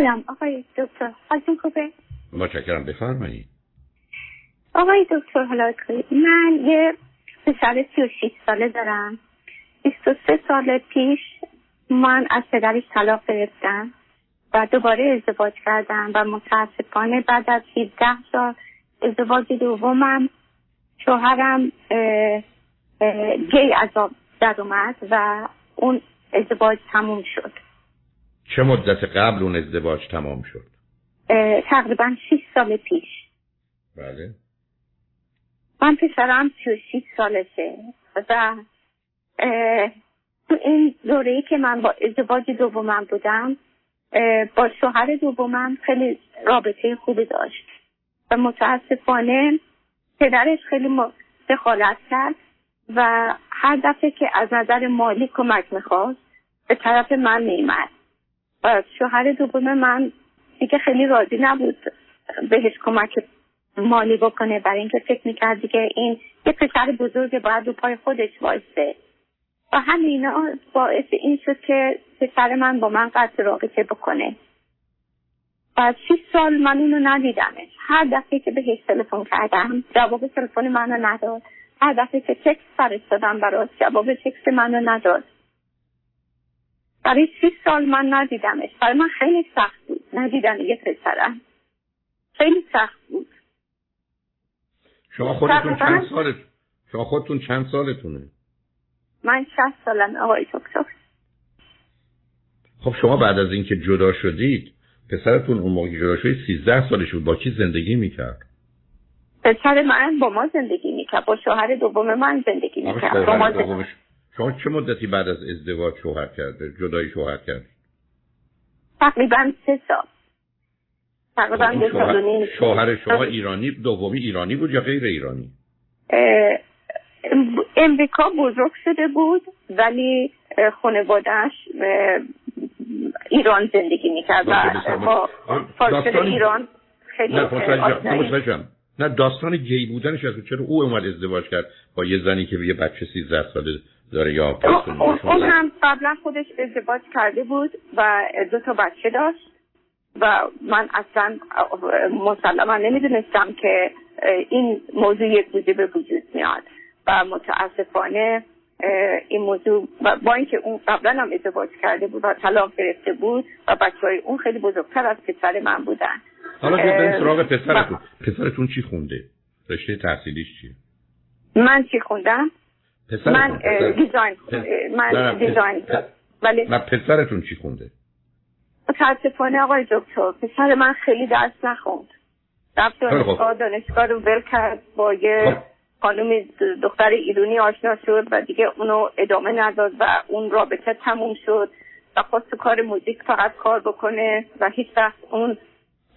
سلام آقای دکتر. حالتون خوبه متشکرم بفرمایید. آقای دکتر حالا من یه پسر 36 ساله دارم. 23 سال پیش من از پدرش طلاق گرفتم و دوباره ازدواج کردم و متاسفانه بعد از 17 سال ازدواج دومم شوهرم گی عذاب در اومد و اون ازدواج تموم شد. چه مدت قبل اون ازدواج تمام شد؟ تقریبا 6 سال پیش. بله. من پسرم 36 سالشه و تو این دوره که من با ازدواج دومم بودم با شوهر دومم خیلی رابطه خوبی داشت و متاسفانه پدرش خیلی دخالت کرد و هر دفعه که از نظر مالی کمک می‌خواست به طرف من میمد شوهر دوم من دیگه خیلی راضی نبود بهش کمک مالی بکنه. برای اینکه فکر می‌کرد دیگه این یه پسر بزرگ باید رو پای خودش وایسته و همینا باعث این شد که پسر من با من قطع رابطه بکنه. و شیش سال من اونو ندیدمش. هر دفعه که بهش تلفن کردم جواب تلفن منو نداد. هر دفعه که تکس فرستادم براش جواب تکس منو نداد. برای شیش سال من ندیدمش. برای من خیلی سخت بود. ندیدن یه پسرم. خیلی سخت بود. شما خودتون چند سالت شما خودتون چند سالتونه؟ من شهست سالم آقای دکتر. خب شما بعد از اینکه جدا شدید پسرتون اون موقع جدا شدید 13 سالش بود. با کی زندگی می‌کرد؟ پسر من با ما زندگی می‌کرد. با شوهر دوم من زندگی می‌کرد. با ما زندگی. شما چه مدتی بعد از ازدواج شوهر کرده؟ جدایی شوهر کرد تقریبا سه سال. تقریبا خب، دو سال نیم. شوهر شما ایرانی دومی ایرانی بود یا غیر ایرانی؟ امریکا بزرگ شده بود ولی خانوادهش ایران زندگی می‌کرد و با فاصله ایران خیلی نه نه داستان گی بودنش از چرا او اومد ازدواج کرد با یه زنی که یه بچه 13 ساله داره یا اون هم قبلا خودش ازدواج کرده بود و دو تا بچه داشت و من اصلا مسلما نمی‌دونستم که این موضوع یک روزی به وجود میاد و متاسفانه این موضوع با اینکه اون قبلا هم ازدواج کرده بود و طلاق گرفته بود و بچه های اون خیلی بزرگتر از پسر من بودن. حالا بریم سراغ پسرتون. پسرتون چی خونده؟ رشته تحصیلیش چیه؟ من چی خوندم؟ پسرتون من دیزاین من دیزاین. ولی نه پسرتون چی خونده؟ متاسفانه آقای دکتر پسر من خیلی درس نخوند. رفت دانشگاه دانشگاه رو ول کرد با یه خانم دختر ایرانی آشنا شد و دیگه اونو ادامه نداد و اون رابطه تموم شد و خواست تو کار موزیک فقط کار بکنه و هیچ وقت اون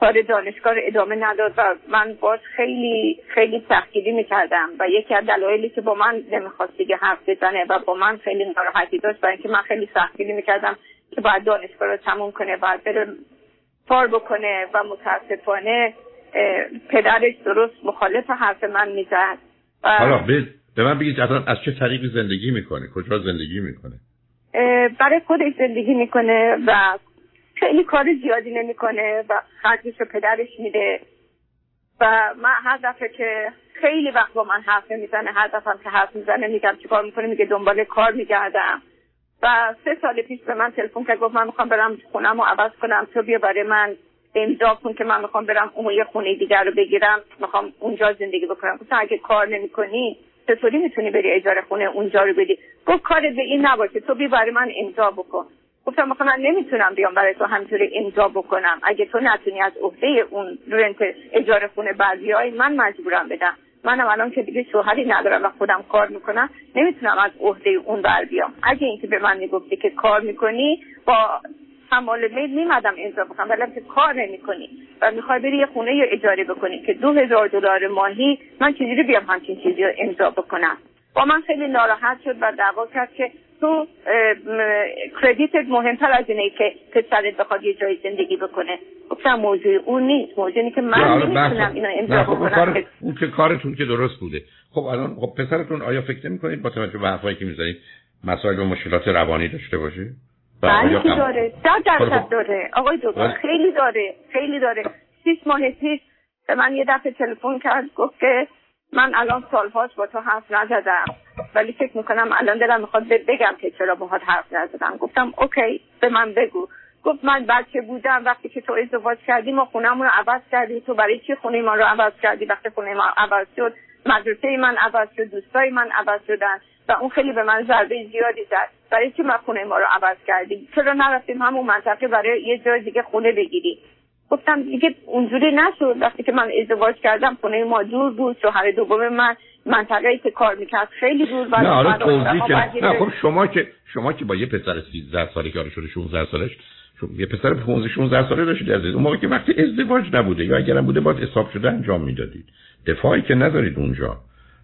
کار دانشگاه رو ادامه نداد و من باش خیلی خیلی سختگیری می‌کردم و یکی از دلایلی که با من نمی‌خواست دیگه حرف بزنه و با من خیلی ناراحتی داشت برای اینکه من خیلی سختگیری می‌کردم که باید دانشگاه رو تموم کنه باید بره کار بکنه و متاسفانه پدرش درست مخالف حرف من می‌زد حالا به من بگید از چه طریقی زندگی می‌کنه؟ کجا زندگی می‌کنه؟ برای خودش زندگی می‌کنه و خیلی کار زیادی نمی‌کنه و خرجش رو پدرش میده. و من هر دفعه که خیلی وقت با من حرف می‌زنه هر دفعه که حرف می‌زنه میگم چیکار می‌کنه میگه دنبال کار میگردم. و سه سال پیش به من تلفن کرد گفت من می‌خوام برم خونم رو عوض کنم تو بیا برای من امضا کن که من می‌خوام برم اون یه خونه دیگر رو بگیرم می‌خوام اونجا زندگی بکنم. گفتم اگه کار نمی‌کنی چطوری می‌تونی بری اجاره خونه اونجا رو بدی؟ گفت کارت به این نباشه تو بی برای من امضا بکن. گفتم مثلا من نمی‌تونم بیام برای تو همینطوری امضا بکنم. اگه تو نتونی از عهده اون رنت اجاره خونه بر من مجبورم بدم. منم الان که دیگه شوهری ندارم و خودم کار می‌کنم نمی‌تونم از عهده اون بر بیام. اگه اینکه به من می‌گفتی که کار می‌کنی با حمال میل میمدم امضا بکنم ولی که کار نمی‌کنی و می‌خوای بری یه خونه یا اجاره بکنی که دو هزار دلار ماهی من چجوری بیام همچین چیزی رو امضا بکنم؟ با من خیلی ناراحت شد و دعوا کرد که تو کردیتت مهمتر از اینه که پسرت بخواد یه جای زندگی بکنه. گفتم موضوع اون نیست. موضوع اینه که من نمی‌تونم اینو امضا خب بکنم اون که کارتون که درست بوده. خب الان خب پسرتون آیا فکر نمی کنید با توجه به حرفایی که می‌زنید مسائل و مشکلات روانی داشته باشه؟ بله که داره. در درصد داره. آقای دکتر خیلی داره. خیلی داره. شیش ماه پیش به من یه دفعه تلفن کرد گفت که من الان سالهاست با تو حرف نزدم. ولی فکر می‌کنم الان دلم می‌خواد بگم که چرا باهات حرف نزدم. گفتم اوکی به من بگو. گفت من بچه بودم وقتی که تو ازدواج کردی ما خونهمون رو عوض کردی. تو برای چی خونه ما رو عوض کردی؟ وقتی خونه ما عوض شد مدرسه من عوض شد دوستای من عوض شدن و اون خیلی به من ضربه زیادی زد. برای چی ما خونه ما رو عوض کردی؟ چرا نرفتیم همون منطقه برای یه جای دیگه خونه بگیری گفتم دیگه اونجوری نشد. وقتی که من ازدواج کردم خونه ما دور بود. شوهر دوم من منطقه ای که کار می‌کرد خیلی دور نه حالا توضیح که نه خب شما که شما که با یه پسر 13 ساله که شده 16 سالش یه پسر 15 16 ساله داشتید عزیز اون موقع که وقتی ازدواج نبوده یا اگرم بوده باید حساب شده انجام می‌دادید. دفاعی که ندارید اونجا.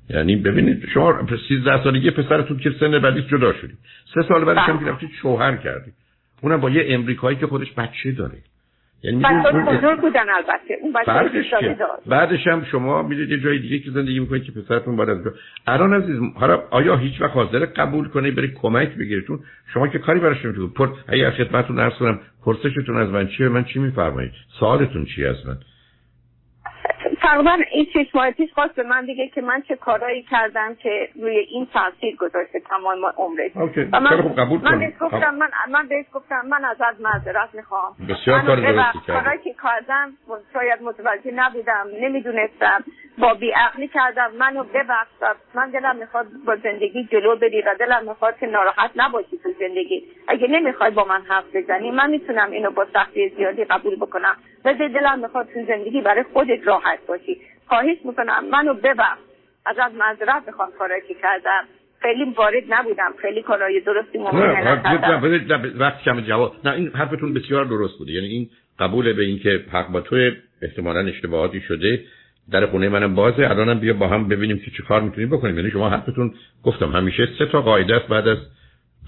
یعنی ببینید شما 13 سالگی پسرتون که سن بعدی جدا شدید. سه سال بعدش هم بله. رفتید شوهر کردید. اونم با یه امریکایی که خودش بچه داره. یعنی بزرگ بودن البته. اون بچه بعدش هم شما میرید یه جای دیگه که زندگی می‌کنید که پسرتون باید از الان عزیز حالا آیا هیچ وقت حاضر قبول کنه بری کمک بگیرید؟ چون شما که کاری براش نمی‌تونید پر اگه خدمتتون عرض کنم پرسشتون از من چیه؟ من چی میفرمایید؟ سوالتون چی از من؟ تقریبا این شش ماه پیش خواست به من دیگه که من چه کارایی کردم که روی این تاثیر گذاشته تمام عمرش. و من قبول من بهش گفتم من من بهش گفتم من ازت معذرت می‌خوام. بسیار کار درستی کارایی که کردم شاید متوجه نبودم نمی‌دونستم. با بیعقلی کردم. منو ببخش من دلم می‌خواد با زندگی جلو بری و دلم می‌خواد که ناراحت نباشی تو زندگی. اگه نمی‌خوای با من حرف بزنی من می‌تونم اینو با سختی زیادی قبول بکنم. و دلم می‌خواد تو زندگی برای خودت راحت باشی. خواهش می‌کنم منو ببخش. ازت معذرت بخوام کاری که کردم. خیلی وارد نبودم. خیلی کارهای درستی ممکنه نه وقت کم جواب. نه این حرفتون بسیار درست بوده یعنی این قبول به این که حق با تو احتمالا اشتباهاتی شده. در خونه منم بازه. الانم بیا با هم ببینیم که چه کار می‌تونیم بکنیم. یعنی شما حرفتون گفتم همیشه سه تا قاعده است بعد از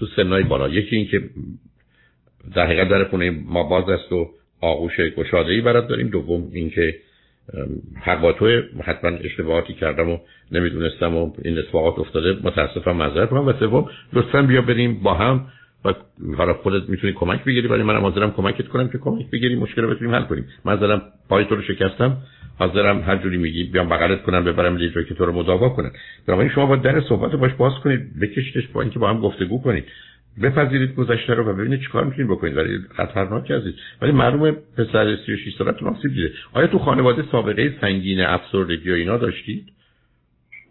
تو سنای بالا. یکی این که در حقیقت در خونه ما باز است و آغوش گشاده ای برات داریم. دوم اینکه حق با تو حتما اشتباهاتی کردم و نمی‌دونستم و این اتفاقات افتاده. متاسفم معذرت کنم و سوم لطفا بیا بریم با هم و حالا خودت می‌تونی کمک بگیری. ولی منم حاضرم کمکت کنم که کمک بگیری مشکل رو بتونیم حل کنیم. من زدم پای تو رو شکستم. حاضرم هر جوری میگی بیام بغلت کنم ببرم یه جایی که تو رو مداوا کنن. بنابراین شما با در صحبت باش باز کنید بکشیدش با اینکه با هم گفتگو کنید. بپذیرید گذشته رو و ببینید چیکار می‌تونید بکنید. ولی خطرناک هستید ولی معلومه پسر 36 سالتون آسیب دیده. آیا تو خانواده سابقه سنگین افسردگی و اینا داشتید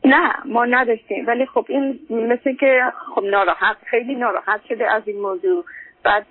نه ما نداشتیم. ولی خب این مثل که خب ناراحت خیلی ناراحت شده از این موضوع. بعد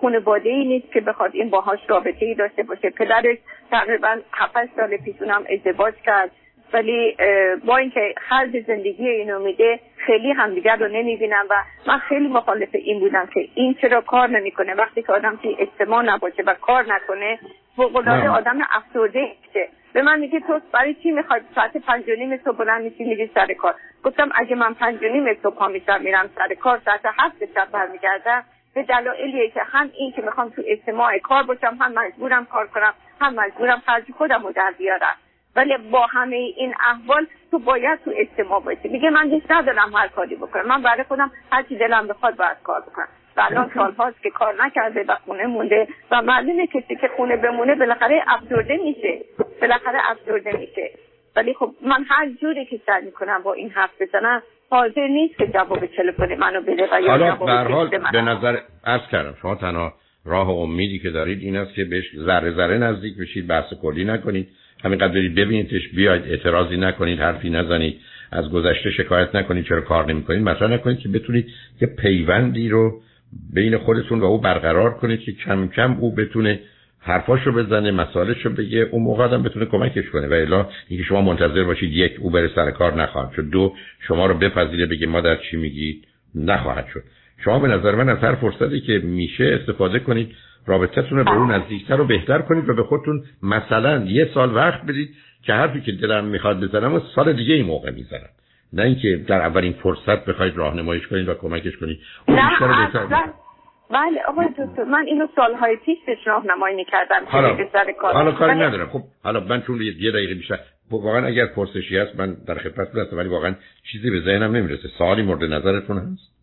خانواده ای نیست که بخواد این باهاش رابطه ای داشته باشه. پدرش تقریبا 7 سال پیشون هم ازدواج کرد. ولی با اینکه خرج زندگی اینو میده خیلی همدیگر رو نمی‌بینم و من خیلی مخالف این بودم که این چرا کار نمی‌کنه. وقتی که آدم توی اجتماع نباشه و کار نکنه فوقالعاده آدم افسرده میشه. به من میگه تو برای چی می‌خوای ساعت پنج و نیم صبح بلند میشی میری سر کار؟ گفتم اگه من پنج و نیم صبح پا میشم میرم سر کار ساعت هفت شب برمیگردم. به دلایلیه که هم این که می‌خوام تو اجتماع کار باشم هم مجبورم کار کنم هم مجبورم خرج خودم رو در بیارم. ولی با همه این احوال تو باید تو اجتماع باشی. میگه من دوست ندارم هر کاری بکنم. من برای خودم هر چی دلم بخواد باید کار بکنم. و الان سالهاست که کار نکرده و خونه مونده و معلومه کسی که خونه بمونه بالاخره افسرده میشه. بالاخره افسرده میشه. ولی خب من هر جوری که سعی می‌کنم با این حرف بزنم حاضر نیست که جواب تلفن منو بده و یا حال به نظر عرض کردم شما تنها راه امیدی که دارید این است که بهش ذره ذره نزدیک بشید بحث کلی نکنید. همینقدر برید ببینیدش بیاید اعتراضی نکنید حرفی نزنید از گذشته شکایت نکنید چرا کار نمی‌کنید. مطرح نکنید که بتونید یه پیوندی رو بین خودتون و او برقرار کنید که کم کم او بتونه حرفاشو بزنه مسائلشو بگه اون موقع آدم بتونه کمکش کنه. و الا اینکه شما منتظر باشید یک او بره سر کار نخواهد شد. دو شما رو بپذیره بگه ما در چی میگید؟ نخواهد شد. شما به نظر من از هر فرصتی که میشه استفاده کنید رابطتون رو به اون نزدیکتر و بهتر کنید و به خودتون مثلا یه سال وقت بدید که حرفی که دلم می‌خواد بزنم و سال دیگه این موقع می‌زنم. نه اینکه در اولین فرصت بخواید راهنماییش کنید و کمکش کنید. نه بله آقای دکتر من اینو سالهای پیش بهش راهنمایی می‌کردم حالا حالا کاری ندارم. خب حالا من چون یه دقیقه بیشتر واقعا اگر پرسشی هست من در خدمت هستم ولی واقعا چیزی به ذهنم نمی‌رسه. سوالی مورد نظرتون هست؟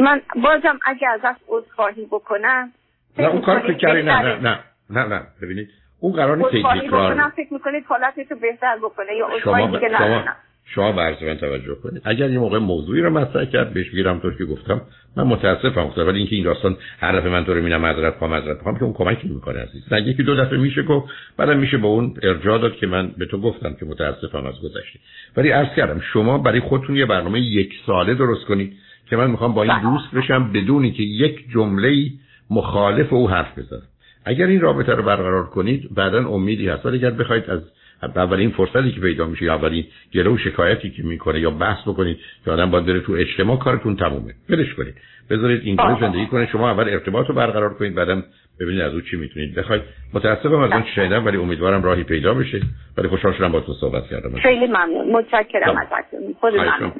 من بازم اگه ازش عذرخواهی بکنم نه اون کار فکر نه نه نه نه نه ببینید اون قرار نیست تکرار فکر می‌کنید حالتش بهتر بکنه یا شما دیگه شما شما برز من توجه کنید. اگر یه موقع موضوعی رو مطرح کرد بهش بگیرم طور که گفتم. من متاسفم خدا ولی اینکه این داستان هر دفعه من تو رو می‌بینم معذرت خواهم معذرت خواهم که اون کمکی می‌کنه عزیز. نه یکی دو دفعه میشه گفت بعدم میشه به اون ارجاع داد که من به تو گفتم که متاسفم از گذشته. ولی عرض کردم شما برای خودتون یه برنامه یک ساله درست کنید که من می‌خوام با این بله. دوست بشم بدونی که یک جمله مخالف او حرف بزنم اگر این رابطه رو برقرار کنید بعدا امیدی هست. ولی اگر بخواید از اولین فرصتی که پیدا میشه یا اولین گله و شکایتی که می‌کنه یا بحث بکنید که آدم باید بره تو اجتماع کارتون تمومه. ولش کنید. بذارید این زندگی کنه. شما اول ارتباط رو برقرار کنید بعدم ببینید از او چی می‌تونید بخواید. متاسفم از اون شنیدم ولی امیدوارم راهی پیدا بشه. ولی خوشحال شدم با تو صحبت کردم. خیلی ممنون. متشکرم ازتون. خود ممنون